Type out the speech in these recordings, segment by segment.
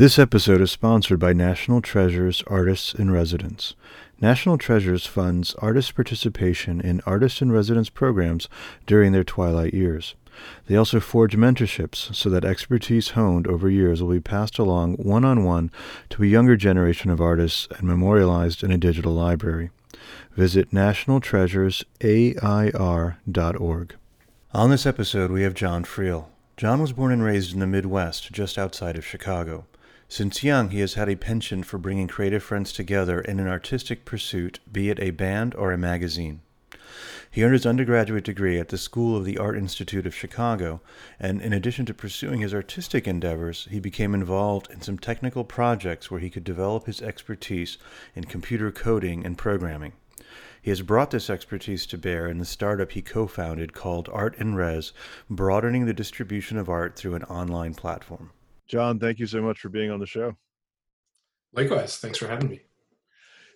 This episode is sponsored by National Treasures Artists in Residence. National Treasures funds artist participation in artist in residence programs during their twilight years. They also forge mentorships so that expertise honed over years will be passed along one on one to a younger generation of artists and memorialized in a digital library. Visit nationaltreasuresair.org. On this episode, we have John Friel. John was born and raised in the Midwest, just outside of Chicago. Since young, he has had a penchant for bringing creative friends together in an artistic pursuit, be it a band or a magazine. He earned his undergraduate degree at the School of the Art Institute of Chicago, and in addition to pursuing his artistic endeavors, he became involved in some technical projects where he could develop his expertise in computer coding and programming. He has brought this expertise to bear in the startup he co founded called Art in Res, broadening the distribution of art through an online platform. John, thank you so much for being on the show. Likewise, thanks for having me.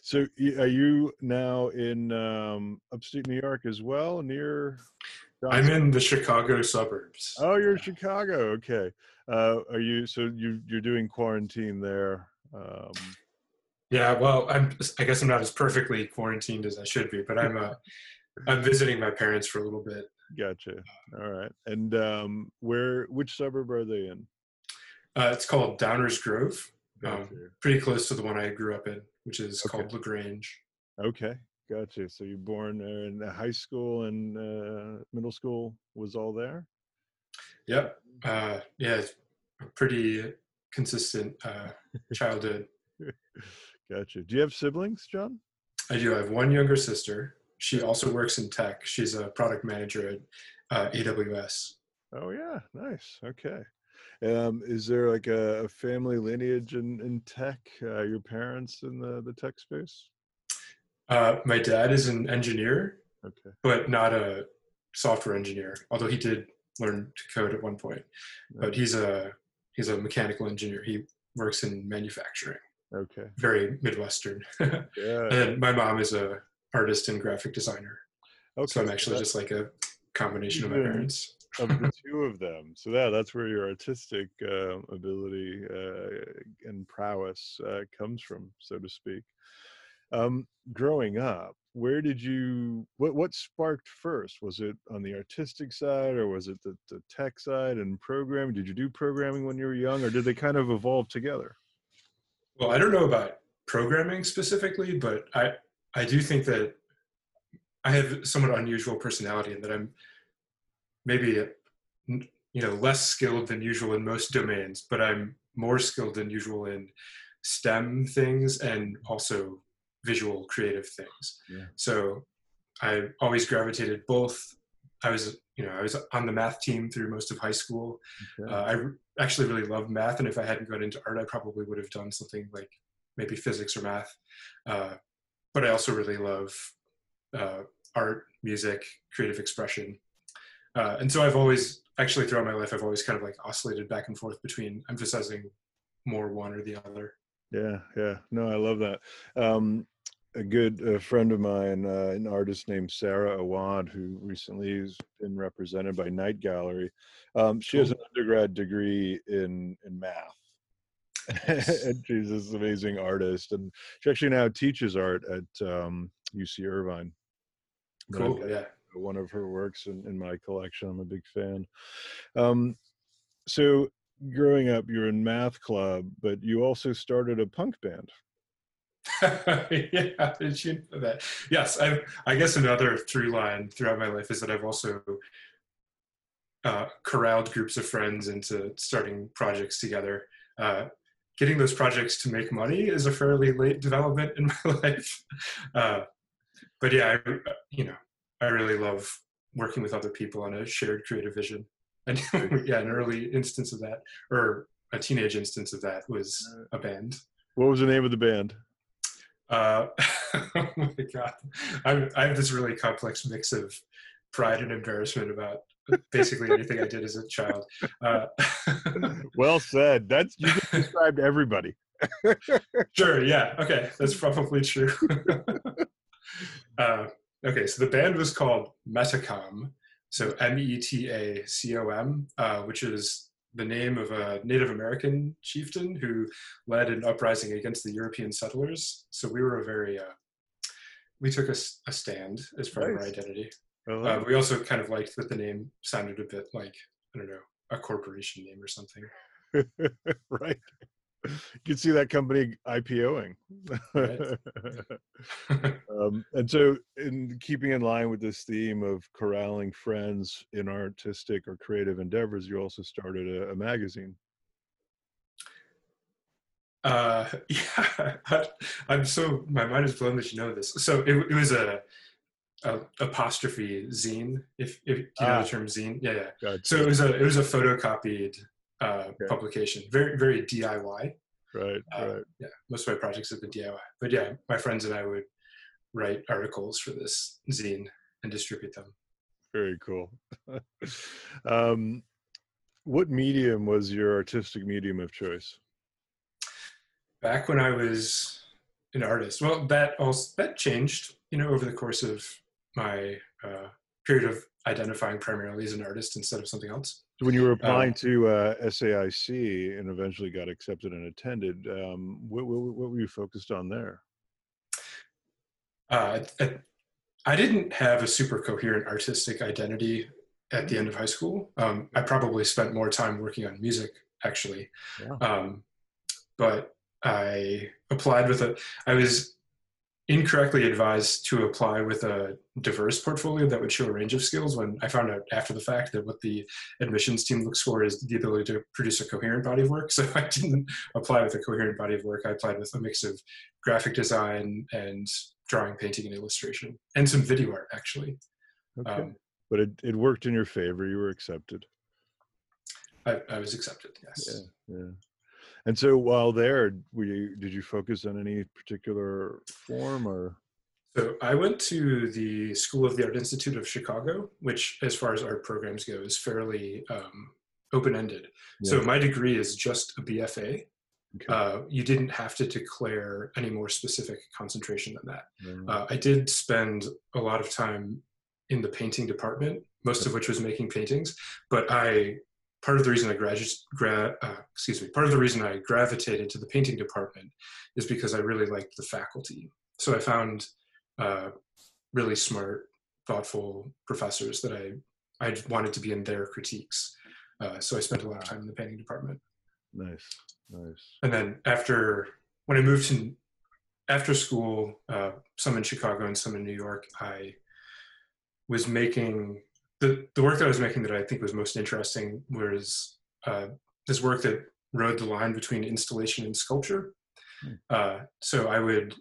So, are you now in um, upstate New York as well, near? I'm in the Chicago suburbs. Oh, you're in Chicago. Okay. Uh, are you? So you you're doing quarantine there? Um, yeah. Well, I'm. I guess I'm not as perfectly quarantined as I should be, but I'm. Uh, I'm visiting my parents for a little bit. Gotcha. All right. And um, where? Which suburb are they in? Uh, it's called Downers Grove, um, pretty close to the one I grew up in, which is okay. called La Grange. Okay, gotcha. So you're born there in high school and uh, middle school was all there. Yep. Uh, yeah, it's a pretty consistent uh, childhood. gotcha. Do you have siblings, John? I do. I have one younger sister. She also works in tech. She's a product manager at uh, AWS. Oh yeah, nice. Okay. Um, is there like a, a family lineage in, in tech? Uh, your parents in the, the tech space? Uh, my dad is an engineer, okay. but not a software engineer. Although he did learn to code at one point, but he's a he's a mechanical engineer. He works in manufacturing. Okay. Very Midwestern. yeah. and my mom is a artist and graphic designer. Okay. So I'm actually just like a combination of my parents of the two of them. So yeah, that's where your artistic uh, ability uh, and prowess uh, comes from, so to speak. Um, growing up, where did you? What what sparked first? Was it on the artistic side, or was it the, the tech side and programming? Did you do programming when you were young, or did they kind of evolve together? Well, I don't know about programming specifically, but I I do think that I have somewhat unusual personality in that I'm maybe you know less skilled than usual in most domains but i'm more skilled than usual in stem things and also visual creative things. Yeah. so i always gravitated both. I was you know i was on the math team through most of high school. Okay. uh, i actually really loved math and if i hadn't gone into art i probably would have done something like maybe physics or math. Uh, but i also really love uh, art music creative expression uh, and so I've always, actually throughout my life, I've always kind of like oscillated back and forth between emphasizing more one or the other. Yeah, yeah. No, I love that. Um, a good uh, friend of mine, uh, an artist named Sarah Awad, who recently has been represented by Night Gallery. Um, she has an undergrad degree in in math. and she's this amazing artist, and she actually now teaches art at um, UC Irvine. Cool. Yeah one of her works in, in my collection. I'm a big fan. Um, so growing up, you were in math club, but you also started a punk band. yeah, did you know that? Yes, I, I guess another through line throughout my life is that I've also uh, corralled groups of friends into starting projects together. Uh, getting those projects to make money is a fairly late development in my life. Uh, but yeah, I, you know, I really love working with other people on a shared creative vision. And yeah, an early instance of that, or a teenage instance of that, was a band. What was the name of the band? Uh, oh my god, I'm, I have this really complex mix of pride and embarrassment about basically anything I did as a child. Uh, well said. That's you just described everybody. sure. Yeah. Okay. That's probably true. uh, Okay, so the band was called Metacom, so M E T A C O M, uh, which is the name of a Native American chieftain who led an uprising against the European settlers. So we were a very, uh, we took a, a, stand as part nice. of our identity. Uh, we also kind of liked that the name sounded a bit like, I don't know, a corporation name or something. right. You can see that company IPOing. um, and so, in keeping in line with this theme of corralling friends in artistic or creative endeavors, you also started a, a magazine. Uh, yeah, I, am so my mind is blown that you know this. So it, it was a, a, apostrophe zine, if, if you know ah. the term zine. Yeah, yeah. Gotcha. So it was a it was a photocopied uh, okay. publication, very very DIY. Right, uh, right. Yeah, most of my projects have been DIY, but yeah, my friends and I would write articles for this zine and distribute them. Very cool. um, what medium was your artistic medium of choice? Back when I was an artist, well, that also that changed, you know, over the course of my uh, period of identifying primarily as an artist instead of something else. When you were applying um, to uh, SAIC and eventually got accepted and attended, um, what, what, what, were you focused on there? Uh, I, I didn't have a super coherent artistic identity at the end of high school. Um, I probably spent more time working on music, actually. Yeah. Um, but I applied with a, I was incorrectly advised to apply with a diverse portfolio that would show a range of skills when I found out after the fact that what the admissions team looks for is the ability to produce a coherent body of work. So I didn't apply with a coherent body of work. I applied with a mix of graphic design and drawing, painting, and illustration, and some video art actually. Okay. Um, but it, it worked in your favor. You were accepted. I, I was accepted, yes. Yeah, yeah. And so while there, you, did you focus on any particular form or? So I went to the School of the Art Institute of Chicago, which, as far as art programs go, is fairly um, open-ended. Yeah. So my degree is just a BFA. Okay. Uh, you didn't have to declare any more specific concentration than that. Mm-hmm. Uh, I did spend a lot of time in the painting department, most of which was making paintings, but I part of the reason I graduated, gra- uh, excuse me, part of the reason I gravitated to the painting department is because I really liked the faculty. So I found uh, really smart, thoughtful professors that I I wanted to be in their critiques. Uh, so I spent a lot of time in the painting department. Nice, nice. And then after when I moved to after school, uh, some in Chicago and some in New York, I was making the, the work that I was making that I think was most interesting was uh, this work that rode the line between installation and sculpture. Hmm. Uh, so I would,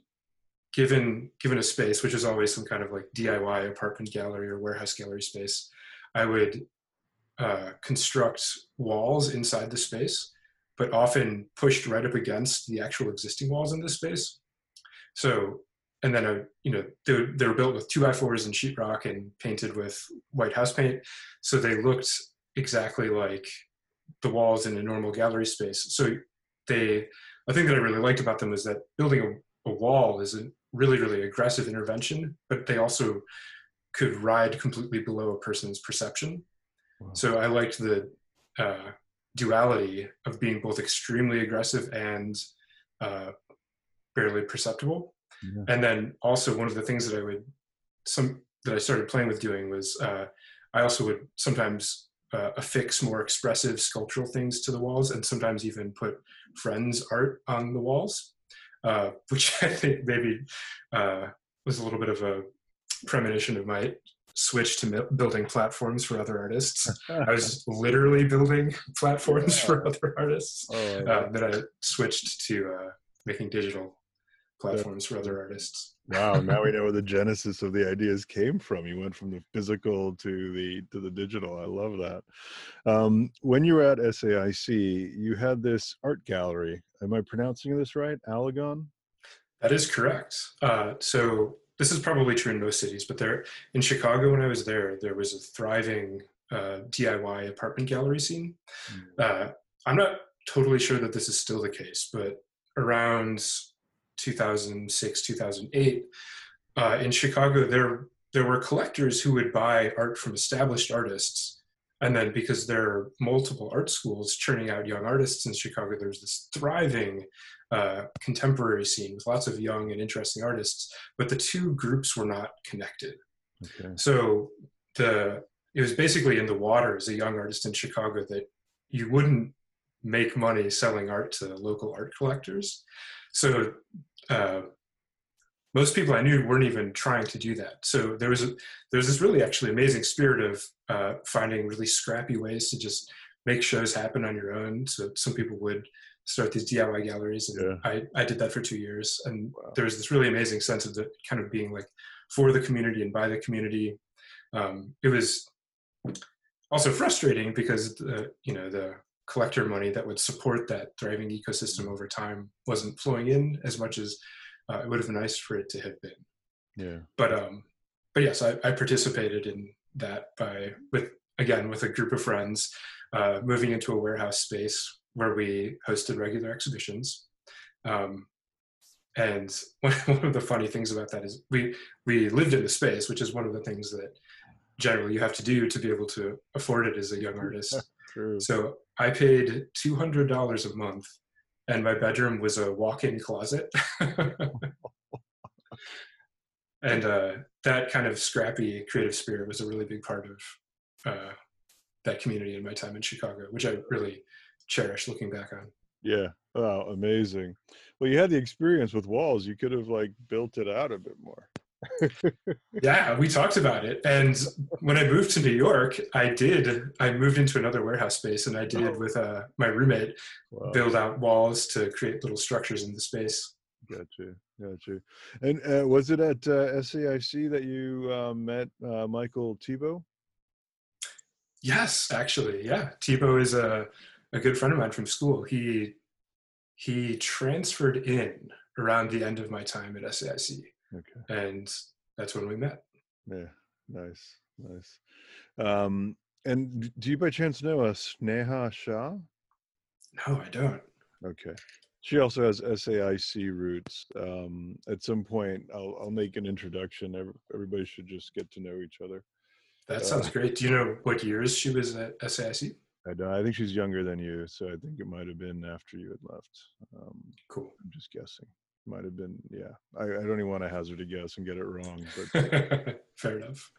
given given a space, which is always some kind of like DIY apartment gallery or warehouse gallery space, I would uh, construct walls inside the space, but often pushed right up against the actual existing walls in this space. So and then a you know they, were, they were built with two by fours and sheetrock and painted with white house paint. So they looked exactly like the walls in a normal gallery space. So they a thing that i really liked about them was that building a, a wall is a really really aggressive intervention but they also could ride completely below a person's perception. Wow. so i liked the uh, duality of being both extremely aggressive and uh, barely perceptible yeah. And then also one of the things that I would some that I started playing with doing was uh, I also would sometimes uh, affix more expressive sculptural things to the walls, and sometimes even put friends' art on the walls, uh, which I think maybe uh, was a little bit of a premonition of my switch to building platforms for other artists. I was literally building platforms for other artists. Oh, uh, then I switched to uh, making digital platforms for other artists. wow, now we know where the genesis of the ideas came from. You went from the physical to the to the digital. I love that. Um, when you were at SAIC, you had this art gallery. Am I pronouncing this right? Alagon. That is correct. Uh, so this is probably true in most cities, but there in Chicago when I was there, there was a thriving uh, DIY apartment gallery scene. Mm. Uh, I'm not totally sure that this is still the case, but around 2006, 2008, uh, in Chicago, there there were collectors who would buy art from established artists And then because there are multiple art schools churning out young artists in Chicago, there's this thriving uh, contemporary scene with lots of young and interesting artists, but the two groups were not connected. Okay. So the it was basically in the water as a young artist in Chicago that you wouldn't make money selling art to local art collectors. So uh, most people I knew weren't even trying to do that. So there was a, there was this really actually amazing spirit of uh, finding really scrappy ways to just make shows happen on your own. So some people would start these DIY galleries, and yeah. I I did that for two years, and wow. there was this really amazing sense of the kind of being like for the community and by the community. Um, it was also frustrating because the, you know the collector money that would support that thriving ecosystem over time wasn't flowing in as much as uh, it would have been nice for it to have been. Yeah. But um, but yes, I, I participated in that by with again with a group of friends, uh, moving into a warehouse space where we hosted regular exhibitions. Um, and one of the funny things about that is we we lived in the space, which is one of the things that generally you have to do to be able to afford it as a young artist. True. So I paid two hundred dollars a month, and my bedroom was a walk-in closet. and uh, that kind of scrappy creative spirit was a really big part of uh, that community in my time in Chicago, which I really cherish looking back on. Yeah. Wow. Amazing. Well, you had the experience with walls. You could have like built it out a bit more yeah, we talked about it. And when I moved to New York, I did. I moved into another warehouse space, and I did oh. with uh, my roommate wow. build out walls to create little structures in the space. Got you, got you. And uh, was it at uh, SAIC that you uh, met uh, Michael Thibault? Yes, actually, yeah. Thibault is a a good friend of mine from school. He he transferred in around the end of my time at SAIC Okay. And that's when we met. Yeah. Nice. Nice. Um, and do you by chance know a Sneha Shah? No, I don't. Okay. She also has SAIC roots. Um, at some point, I'll, I'll make an introduction. Everybody should just get to know each other. That sounds uh, great. Do you know what years she was at SAIC? I don't. I think she's younger than you, so I think it might have been after you had left. Um, cool. I'm just guessing might have been yeah. I, I, don't even want to hazard a guess and get it wrong but fair enough.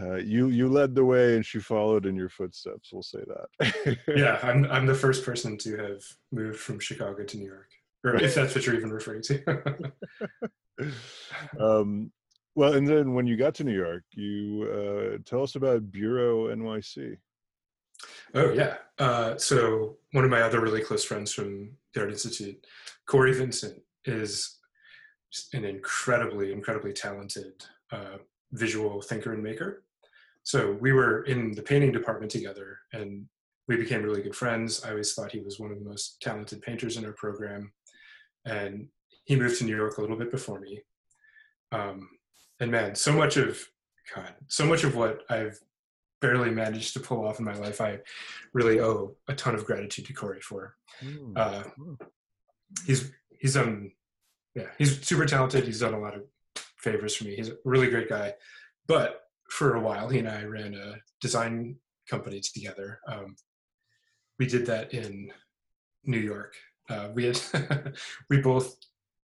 Uh, you you led the way and she followed in your footsteps we'll say that. Yeah i'm i'm the first person to have moved from chicago to new york or if that's what you're even referring to. Um, well and then when you got to new york you uh, tell us about bureau nyc oh yeah. Uh, so one of my other really close friends from the art institute corey vincent is an incredibly, incredibly talented uh, visual thinker and maker. So we were in the painting department together and we became really good friends. I always thought he was one of the most talented painters in our program. And he moved to New York a little bit before me. Um, and man, so much of God, so much of what I've barely managed to pull off in my life, I really owe a ton of gratitude to Corey for. Mm. Uh, he's he's um yeah he's super talented. He's done a lot of favors for me. He's a really great guy. But for a while he and i ran a design company together. Um, we did that in new york. Uh, we had we both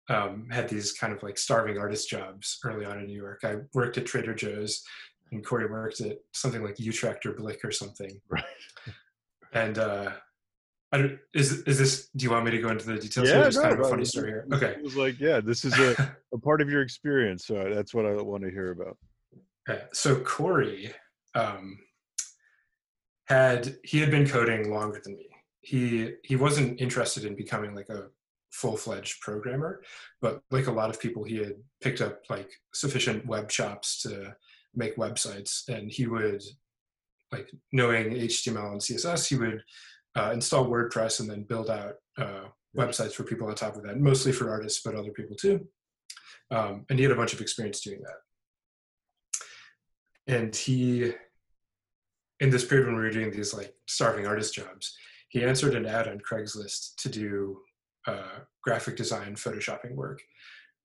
um, had these kind of like starving artist jobs early on in new york. I worked at trader joe's and corey worked at something like utrecht or blick or something. Right. And uh, I don't, is is this? Do you want me to go into the details? Yeah, no, kind of a funny story here. Okay, it was like, yeah, this is a, a part of your experience, so that's what I want to hear about. Okay, so Corey um, had he had been coding longer than me. He he wasn't interested in becoming like a full fledged programmer, but like a lot of people, he had picked up like sufficient web shops to make websites, and he would like knowing HTML and CSS, he would uh, install WordPress and then build out uh, websites for people on top of that, mostly for artists, but other people too. Um, and he had a bunch of experience doing that. And he, in this period when we were doing these like starving artist jobs, he answered an ad on Craigslist to do uh, graphic design photoshopping work.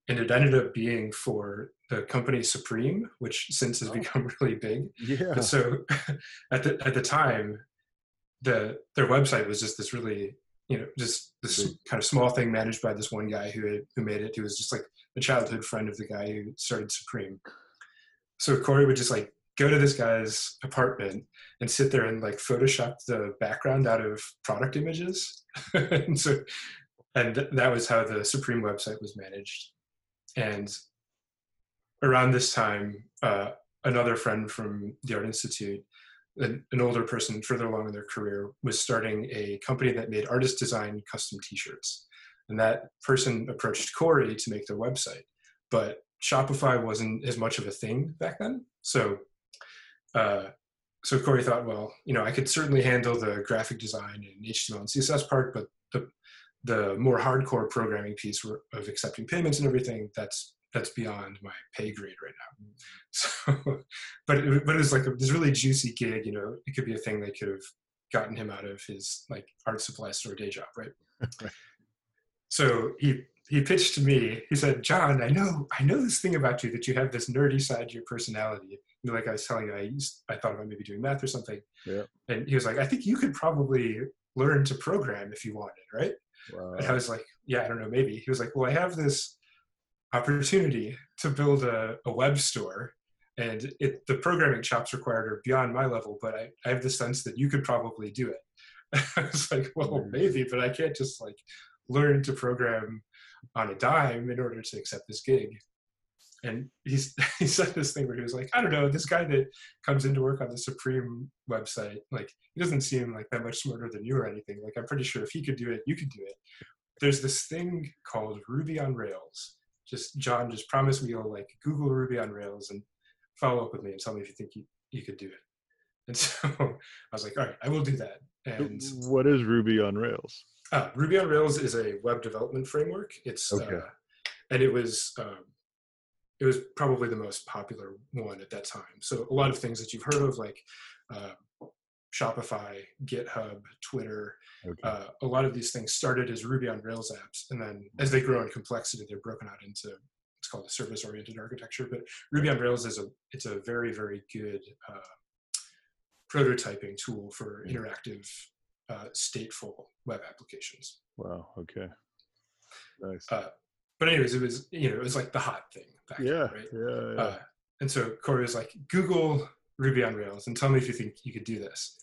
And it ended up being for the company Supreme, which since has Oh. become really big. Yeah. And so at the at the time, the their website was just this really you know just this Big. kind of small thing managed by this one guy who had, who made it. He was just like a childhood friend of the guy who started Supreme. So Corey would just like go to this guy's apartment and sit there and like Photoshop the background out of product images, and so and that was how the Supreme website was managed. And around this time, uh, another friend from the Art Institute, an, an older person further along in their career, was starting a company that made artist design custom T-shirts. And that person approached Corey to make their website, but Shopify wasn't as much of a thing back then. So, uh, so Corey thought, well, you know, I could certainly handle the graphic design and HTML and CSS part, but the the more hardcore programming piece of accepting payments and everything that's that's beyond my pay grade right now. Mm-hmm. So, but it, but it was like a, this really juicy gig. You know, it could be a thing that could have gotten him out of his like art supply store day job, right? Right. So he he pitched to me. He said, "John, I know I know this thing about you that you have this nerdy side to your personality. You know, like I was telling you, I used I thought about maybe doing math or something. Yeah. And he was like, I think you could probably learn to program if you wanted, right? Wow. And I was like, yeah, I don't know, maybe. He was like, well, I have this opportunity to build a, a web store and it, the programming chops required are beyond my level, but I, I have the sense that you could probably do it. I was like, well, hmm. maybe, but I can't just like learn to program on a dime in order to accept this gig. And he's, he said this thing where he was like, I don't know, this guy that comes into work on the Supreme website, like, he doesn't seem like that much smarter than you or anything. Like, I'm pretty sure if he could do it, you could do it. There's this thing called Ruby on Rails. Just, John, just promise me you'll like Google Ruby on Rails and follow up with me and tell me if you think you, you could do it. And so I was like, all right, I will do that. And what is Ruby on Rails? uh, Ruby on Rails is a web development framework. It's Okay. uh, and it was um, it was probably the most popular one at that time. So a lot of things that you've heard of, like uh, Shopify, GitHub, Twitter, Okay. uh, a lot of these things started as Ruby on Rails apps, and then as they grow in complexity, they're broken out into it's called a service-oriented architecture. But Ruby on Rails is a it's a very very good uh, prototyping tool for interactive, uh, stateful web applications. wow. Okay. Nice. Uh, but anyways, it was you know it was like the hot thing back then, yeah. right? Yeah. Yeah. Uh, and so Corey was like, Google Ruby on Rails and tell me if you think you could do this.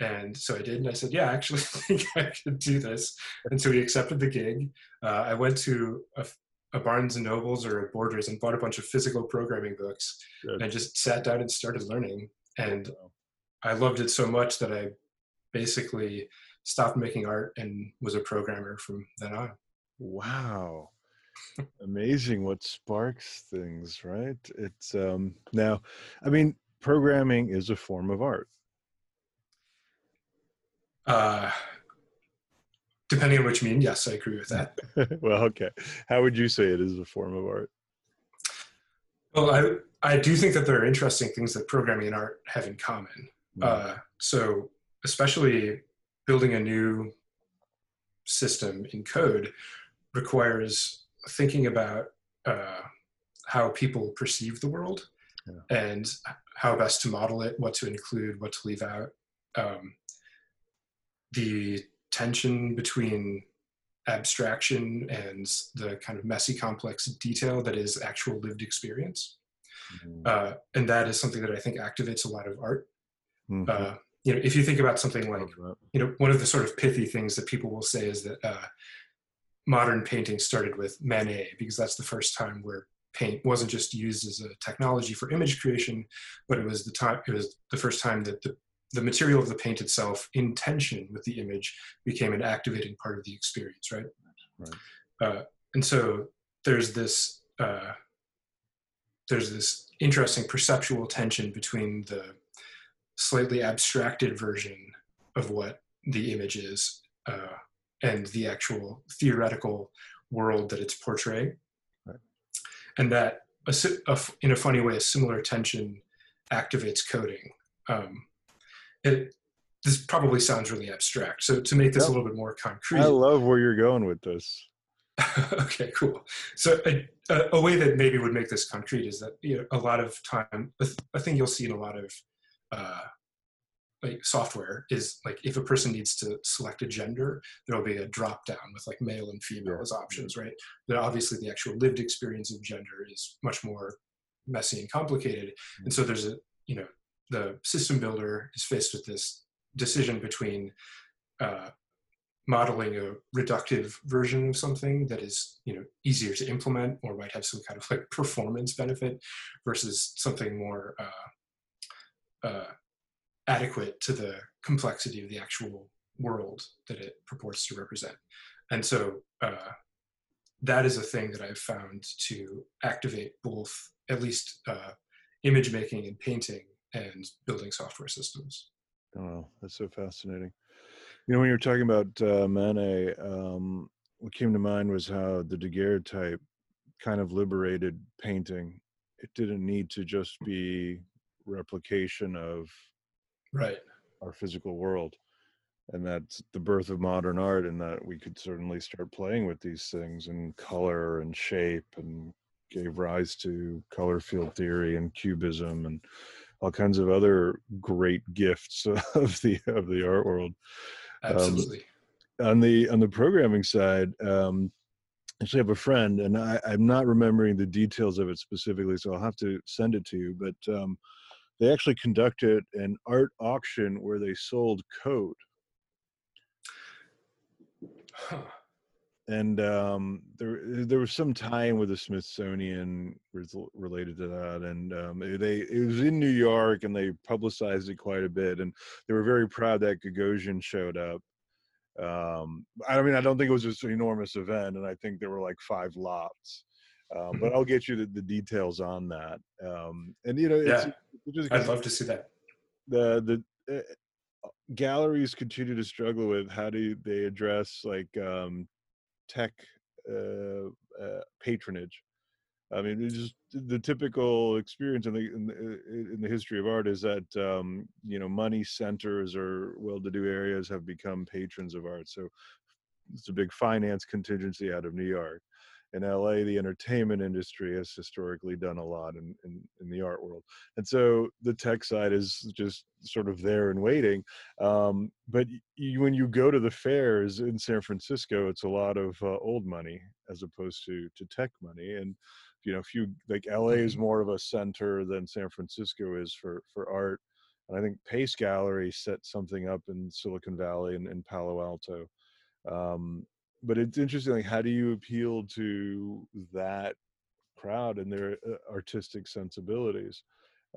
And so I did, and I said, yeah, I actually think I could do this. And so he accepted the gig. Uh, I went to a, a Barnes and Nobles or a Borders and bought a bunch of physical programming books. Good. And I just sat down and started learning. And Wow. I loved it so much that I basically stopped making art and was a programmer from then on. Wow. Amazing what sparks things, right? It's um now I mean programming is a form of art. Uh, depending on what you mean, yes, I agree with that. well, okay. How would you say it is a form of art? Well, I I do think that there are interesting things that programming and art have in common. Uh, so, especially building a new system in code requires thinking about uh, how people perceive the world Yeah. and how best to model it, what to include, what to leave out. Um, the tension between abstraction and the kind of messy, complex detail that is actual lived experience. Mhm. Uh, and that is something that I think activates a lot of art. Mhm. Uh, you know, if you think about something like you know, one of the sort of pithy things that people will say is that uh, modern painting started with Manet because that's the first time where paint wasn't just used as a technology for image creation, but it was the time it was the first time that the the material of the paint itself, in tension with the image, became an activating part of the experience, right? Right. Uh, and so there's this uh, there's this interesting perceptual tension between the slightly abstracted version of what the image is uh, and the actual theoretical world that it's portraying. And that, a a in a funny way, a similar tension activates coding. Um, it, this probably sounds really abstract. So to make this Yeah. a little bit more concrete, I love where you're going with this. okay, cool. So a, a, way that maybe would make this concrete is that you know, a lot of time, a thing you'll see in a lot of uh, like software is like if a person needs to select a gender, there'll be a drop down with like male and female as options, right? But obviously the actual lived experience of gender is much more messy and complicated. And so there's a, you know, the system builder is faced with this decision between uh, modeling a reductive version of something that is you know easier to implement or might have some kind of like performance benefit versus something more uh, uh, adequate to the complexity of the actual world that it purports to represent. And so uh, that is a thing that i've found to activate both at least uh, image making and painting and building software systems. Oh that's so fascinating. You know, when you're talking about uh, Manet, um, what came to mind was how the daguerreotype kind of liberated painting. It didn't need to just be replication of right our physical world and that's the birth of modern art and that we could certainly start playing with these things and color and shape and gave rise to color field theory and cubism and all kinds of other great gifts of the of the art world um, Absolutely. Um, on the on the programming side, um, I actually have a friend, and I, am not remembering the details of it specifically, so I'll have to send it to you. But um, they actually conducted an art auction where they sold code. Huh and um, there there was some tie-in with the Smithsonian related to that, and um, they it was in New York, and they publicized it quite a bit, and they were very proud that Gagosian showed up. Um, I mean, I don't think it was just an enormous event, and I think there were like five lots. Um, but I'll get you the, the details on that. Um, and you know, yeah, it's I'd love to see that. The the uh, galleries continue to struggle with how do they address like um, tech uh, uh, patronage. I mean, it's just the typical experience in the, in the, uh, in the history of art is that um, you know money centers or well-to-do areas have become patrons of art. So it's a big finance contingency out of New York in LA, the entertainment industry has historically done a lot in, in, in, the art world. And so the tech side is just sort of there and waiting. Um, but you, when you go to the fairs in San Francisco, it's a lot of uh, old money as opposed to, to tech money. And, you know, if you like LA is mm-hmm. more of a center than San Francisco is for, for art. And I think Pace Gallery set something up in Silicon Valley and in Palo Alto. Um, but it's interesting like how do you appeal to that crowd and their uh, artistic sensibilities?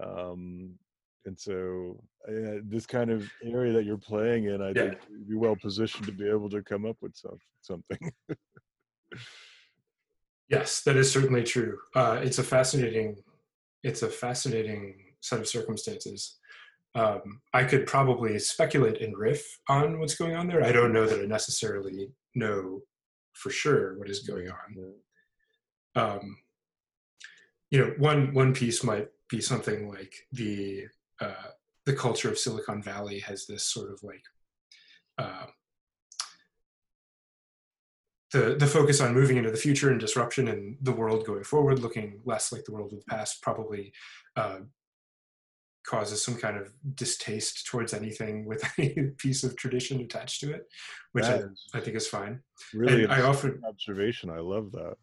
Um and so uh, this kind of area that you're playing in i yeah. think you'd be well positioned to be able to come up with some, something. Yes that is certainly true. Uh, it's a fascinating it's a fascinating set of circumstances. Um, i could probably speculate and riff on what's going on there. I don't know that i necessarily know for sure what is going on. Um, you know, one one piece might be something like the uh, the culture of Silicon Valley has this sort of like uh, the the focus on moving into the future and disruption and the world going forward, looking less like the world of the past, probably uh, causes some kind of distaste towards anything with any piece of tradition attached to it, which I, I, think is fine. Really, I often observation. I love that.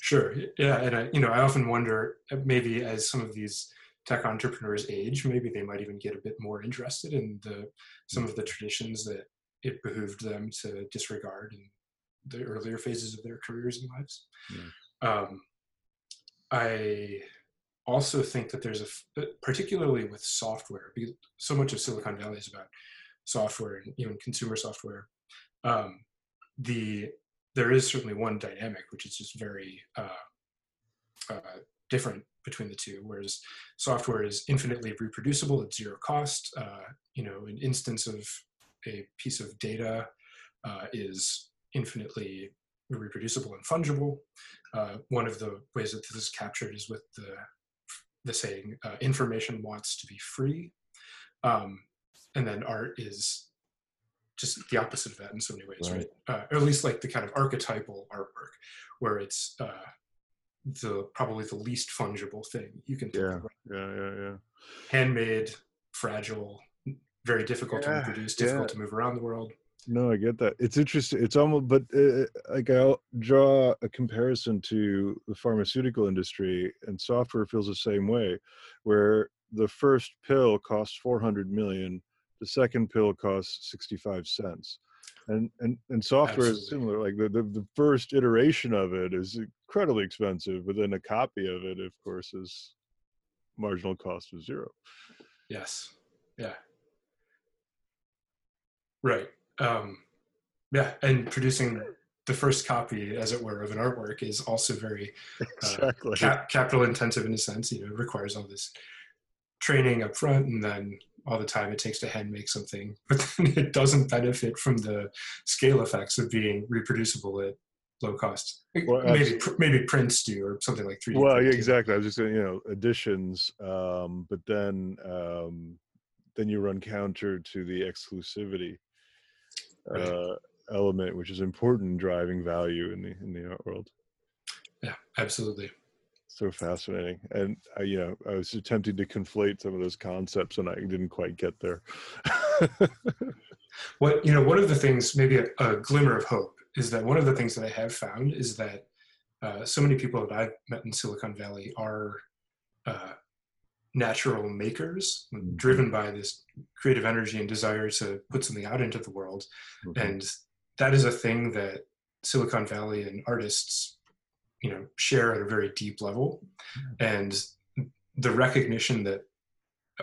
Sure. Yeah, and I, you know, I often wonder uh, maybe as some of these tech entrepreneurs age, maybe they might even get a bit more interested in the some of the traditions that it behooved them to disregard in the earlier phases of their careers and lives. Yeah. Um, I also think that there's a, uh, particularly with software, because so much of Silicon Valley is about software and even consumer software. Um, the there is certainly one dynamic which is just very uh, uh, different between the two. Whereas software is infinitely reproducible at zero cost. Uh, you know, an instance of a piece of data uh, is infinitely reproducible and fungible. Uh, one of the ways that this is captured is with the the saying uh, information wants to be free um, and then art is just the opposite of that in so many ways, right? right? Uh, or at least like the kind of archetypal artwork, where it's uh, the probably the least fungible thing you can think yeah, of. Yeah, yeah, yeah. Handmade, fragile, very difficult yeah, to reproduce, difficult yeah. to move around the world. No, I get that. It's interesting. It's almost, but uh, like I'll draw a comparison to the pharmaceutical industry, and software feels the same way, where the first pill costs 400 million, the second pill costs 65 cents. And, and and software Absolutely. is similar. Like the, the the first iteration of it is incredibly expensive, but then a copy of it, of course, is marginal cost of zero. Yes. Yeah. Right um, yeah, and producing the first copy, as it were, of an artwork is also very uh, exactly. cap- capital intensive in a sense. You know, it requires all this training up front, and then all the time it takes to hand make something, but then it doesn't benefit from the scale effects of being reproducible at low cost. Well, maybe pr- maybe prints do or something like 3D. Well, yeah, exactly. I was just saying, you know, additions, um, but then um, then you run counter to the exclusivity uh, element, which is important in driving value in the in the art world. Yeah, absolutely. So fascinating, and uh, you know, I was attempting to conflate some of those concepts, and I didn't quite get there. what you know, one of the things, maybe a, a, glimmer of hope, is that one of the things that I have found is that uh, so many people that I've met in Silicon Valley are uh, natural makers mm-hmm. driven by this creative energy and desire to put something out into the world mm-hmm. and that is a thing that silicon valley and artists you know share at a very deep level and the recognition that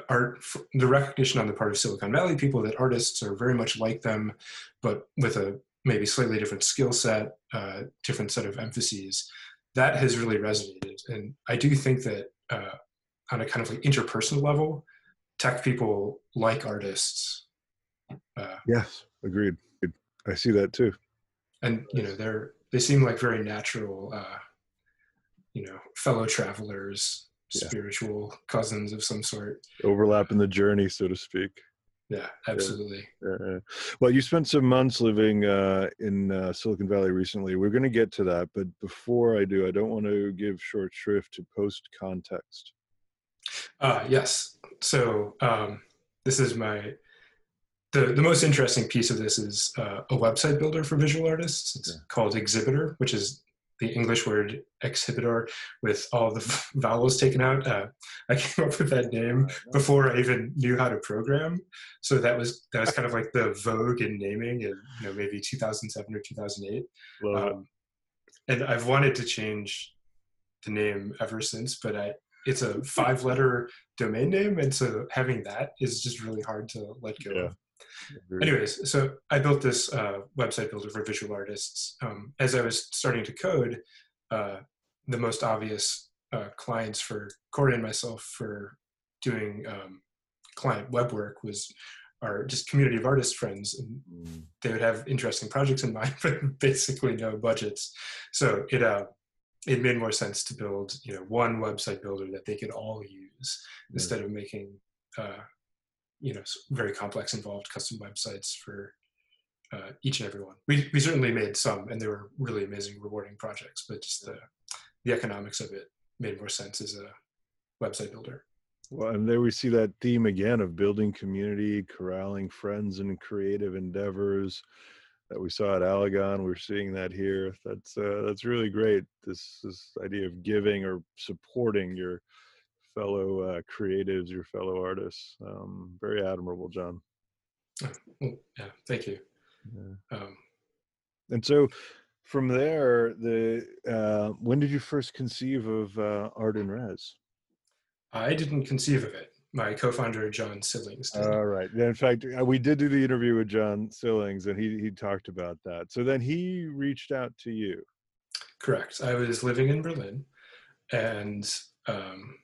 art the recognition on the part of silicon valley people that artists are very much like them but with a maybe slightly different skill set uh, different set of emphases that has really resonated and i do think that uh, on a kind of like interpersonal level, tech people like artists. Uh, yes, agreed. I see that too. And you know, they're they seem like very natural, uh, you know, fellow travelers, yeah. spiritual cousins of some sort. Overlap in the journey, so to speak. Yeah, absolutely. Yeah. Well, you spent some months living uh, in uh, Silicon Valley recently. We're going to get to that, but before I do, I don't want to give short shrift to post context. Uh, yes. So um, this is my the the most interesting piece of this is uh, a website builder for visual artists. It's yeah. called XHBTR, which is the English word exhibitor with all the vowels taken out. Uh, I came up with that name before I even knew how to program. So that was that was kind of like the vogue in naming in you know maybe 2007 or 2008. Um, and I've wanted to change the name ever since, but I it's a five letter domain name and so having that is just really hard to let go yeah. of anyways so i built this uh, website builder for visual artists um, as i was starting to code uh, the most obvious uh, clients for corey and myself for doing um, client web work was our just community of artist friends and mm. they would have interesting projects in mind but basically no budgets so it uh, it made more sense to build you know one website builder that they could all use mm. instead of making uh, you know very complex involved custom websites for uh, each and every one. We, we certainly made some and they were really amazing rewarding projects but just the the economics of it made more sense as a website builder. Well and there we see that theme again of building community corralling friends and creative endeavors that we saw at Allegon. We're seeing that here. That's uh, that's really great. This this idea of giving or supporting your fellow uh, creatives, your fellow artists. Um, very admirable, John. Yeah, thank you. Yeah. Um, and so, from there, the uh, when did you first conceive of uh, Art in Res? I didn't conceive of it my co-founder John Sillings. Did. All right. In fact, uh, we did do the interview with John Sillings, and he he talked about that. So then he reached out to you. Correct. I was living in Berlin, and um,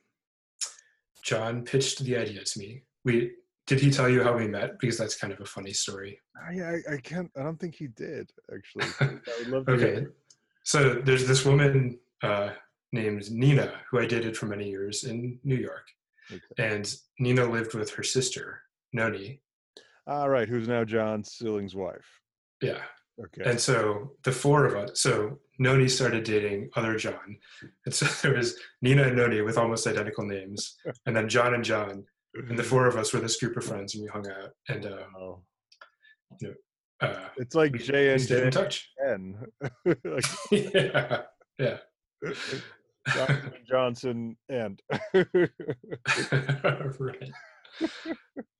John pitched the idea to me. We did he tell you how we met? Because that's kind of a funny story. I I, can't. I don't think he did actually. I would love to okay. So there's this woman uh, named Nina who I dated for many years in New York. And Nina lived with her sister, Noni. All right, who's now John Silling's wife? Yeah. Okay. And so the four of us, so Noni started dating other John. And so there was Nina and Noni with almost identical names. And then John and John. And the four of us were this group of friends and we hung out. And uh, Oh. uh, It's like J and stayed in touch. N. like yeah. Yeah. Johnson, Johnson and. right.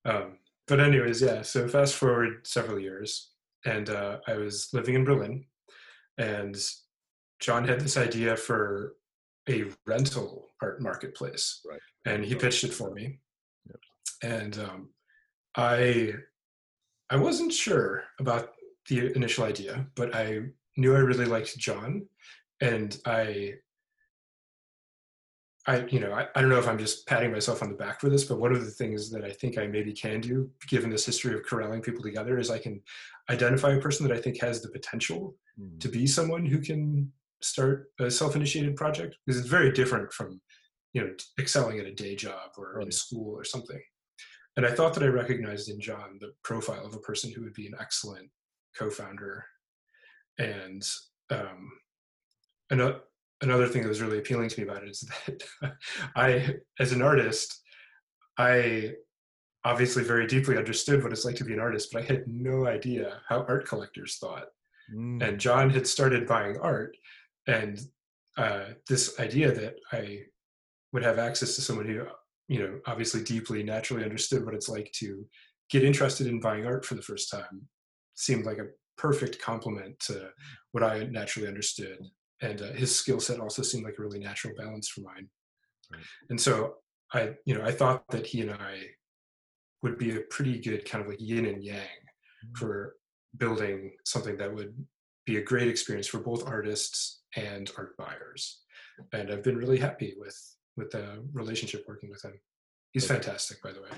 Um, but anyways, yeah. So fast forward several years, and uh, I was living in Berlin, and John had this idea for a rental art marketplace, Right. and he pitched it for me. Yep. And um, I, I wasn't sure about the initial idea, but I knew I really liked John, and I I, you know, I, I don't know if I'm just patting myself on the back for this, but one of the things that I think I maybe can do, given this history of corralling people together, is I can identify a person that I think has the potential Hmm. to be someone who can start a self-initiated project because it's very different from, you know, excelling at a day job or in school or something. And I thought that I recognized in John the profile of a person who would be an excellent co-founder. And um, another another thing that was really appealing to me about it is that I, as an artist, I obviously very deeply understood what it's like to be an artist, but I had no idea how art collectors thought. Mm. And John had started buying art, and uh, this idea that I would have access to someone who, you know, obviously deeply, naturally understood what it's like to get interested in buying art for the first time seemed like a perfect complement to what I naturally understood and uh, his skill set also seemed like a really natural balance for mine. Right. And so I, you know, I thought that he and I would be a pretty good kind of like yin and yang Mm. for building something that would be a great experience for both artists and art buyers. And I've been really happy with with the relationship working with him. He's Okay. fantastic, by the way.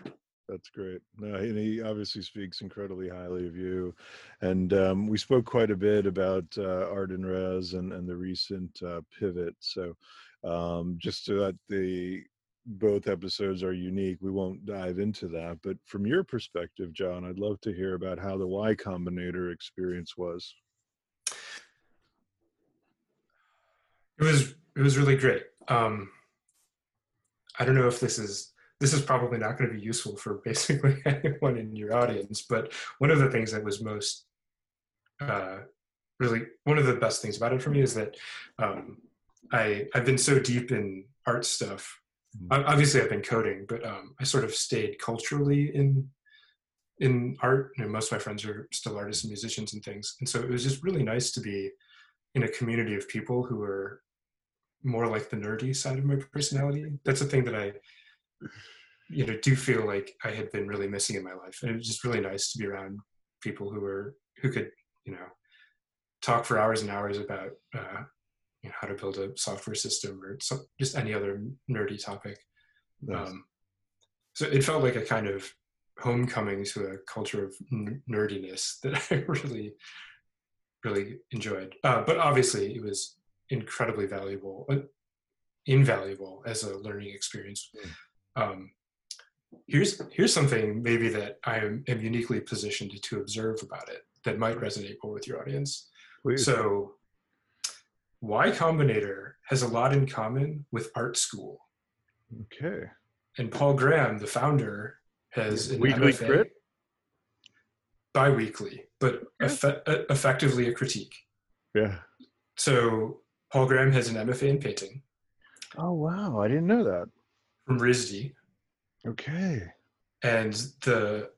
That's great. No, and he obviously speaks incredibly highly of you. And um, we spoke quite a bit about uh, Art and Res and, and the recent uh, pivot. So um, just so that the both episodes are unique, we won't dive into that. But from your perspective, John, I'd love to hear about how the Y Combinator experience was. It was it was really great. Um, I don't know if this is this is probably not going to be useful for basically anyone in your audience, but one of the things that was most uh, really one of the best things about it for me is that um, I I've been so deep in art stuff. Mhm. Obviously, I've been coding, but um, I sort of stayed culturally in in art. You know, most of my friends are still artists and musicians and things, and so it was just really nice to be in a community of people who are more like the nerdy side of my personality. That's a thing that I, you know, do feel like I had been really missing in my life, and it was just really nice to be around people who were who could, you know, talk for hours and hours about uh, you know, how to build a software system or some, just any other nerdy topic. Nice. Um, so it felt like a kind of homecoming to a culture of n- nerdiness that I really, really enjoyed. Uh, but obviously, it was incredibly valuable, uh, invaluable as a learning experience. Um, here's here's something maybe that I am, am uniquely positioned to observe about it that might resonate more with your audience. Please. So, Y Combinator has a lot in common with art school okay. and Paul Graham, the founder, has an Weekly MFA, crit? bi-weekly, but effectively a critique. Yeah. So Paul Graham has an MFA in painting Oh, wow. I didn't know that. From RISD, Okay. and the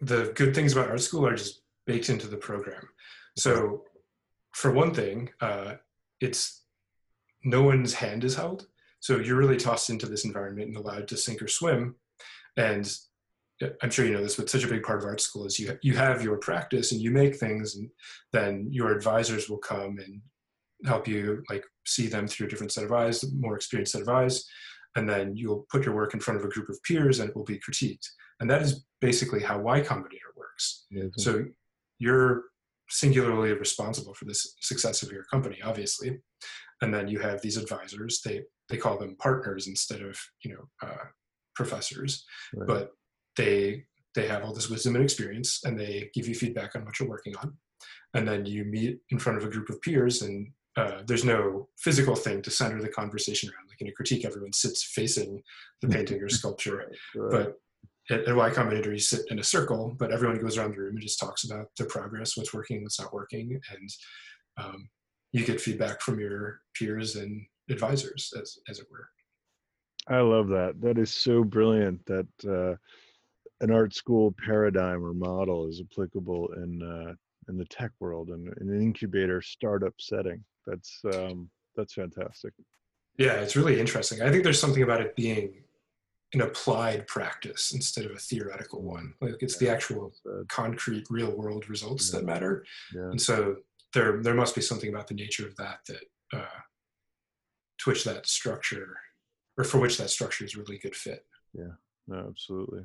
the good things about art school are just baked into the program. So, for one thing, uh, it's no one's hand is held, so you're really tossed into this environment and allowed to sink or swim. And uh, I'm sure you know this, but such a big part of art school is you you have your practice and you make things, and then your advisors will come and help you like see them through a different set of eyes, more experienced set of eyes, and then you'll put your work in front of a group of peers and it will be critiqued. And that is basically how Y Combinator works. Amazing. So you're singularly responsible for the success of your company, obviously, and then you have these advisors. They they call them partners instead of you know uh, professors, Right. but they they have all this wisdom and experience, and they give you feedback on what you're working on. And then you meet in front of a group of peers, and uh, there's no physical thing to center the conversation around. Like in a critique, everyone sits facing the painting or sculpture, Right. but at, at Y Combinator, you sit in a circle, but everyone goes around the room and just talks about their progress, what's working, what's not working, and um, you get feedback from your peers and advisors, as as it were. I love that. That is so brilliant that uh, an art school paradigm or model is applicable in uh, in the tech world and in an incubator startup setting. That's um, that's fantastic. Yeah, it's really interesting. I think there's something about it being an applied practice instead of a theoretical one. Like it's the actual Uh, concrete, real world results that matter. yeah. And so there there must be something about the nature of that that uh, to which that structure or for which that structure is really good fit. Yeah, no, absolutely.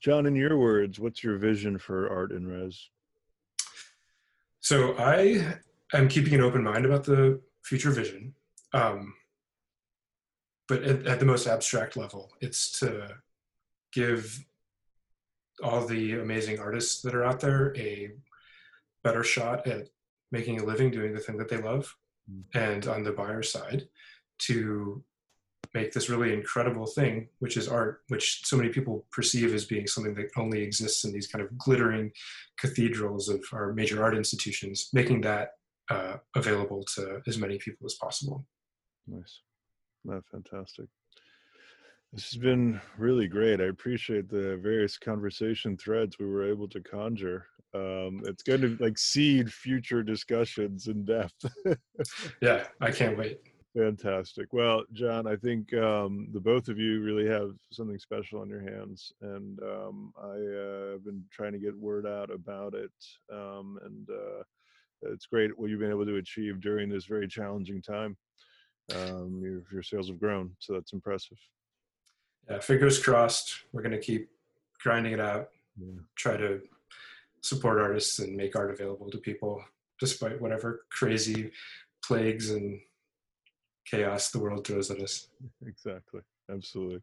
John, in your words, what's your vision for art in res? So I am keeping an open mind about the future vision. Um, but at, at the most abstract level, it's to give all the amazing artists that are out there a better shot at making a living doing the thing that they love. Mm. And on the buyer side, to make this really incredible thing, which is art, which so many people perceive as being something that only exists in these kind of glittering cathedrals of our major art institutions, making that uh, available to as many people as possible. Nice. No, fantastic. This has been really great. I appreciate the various conversation threads we were able to conjure. Um, it's going to like seed future discussions in depth. Yeah, I can't wait. Fantastic. Well, John, I think um, the both of you really have something special on your hands, and um, I uh, have been trying to get word out about it. Um, and uh, it's great what you've been able to achieve during this very challenging time. Um, your, your sales have grown, so that's impressive. Yeah, fingers crossed. We're going to keep grinding it out, Yeah. try to support artists and make art available to people despite whatever crazy plagues and chaos the world throws at us. Exactly. Absolutely.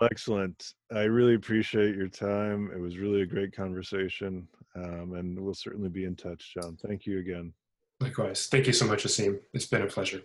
Well, excellent. I really appreciate your time. It was really a great conversation, um, and we'll certainly be in touch, John. Thank you again. Likewise. Thank you so much, Asim. It's been a pleasure.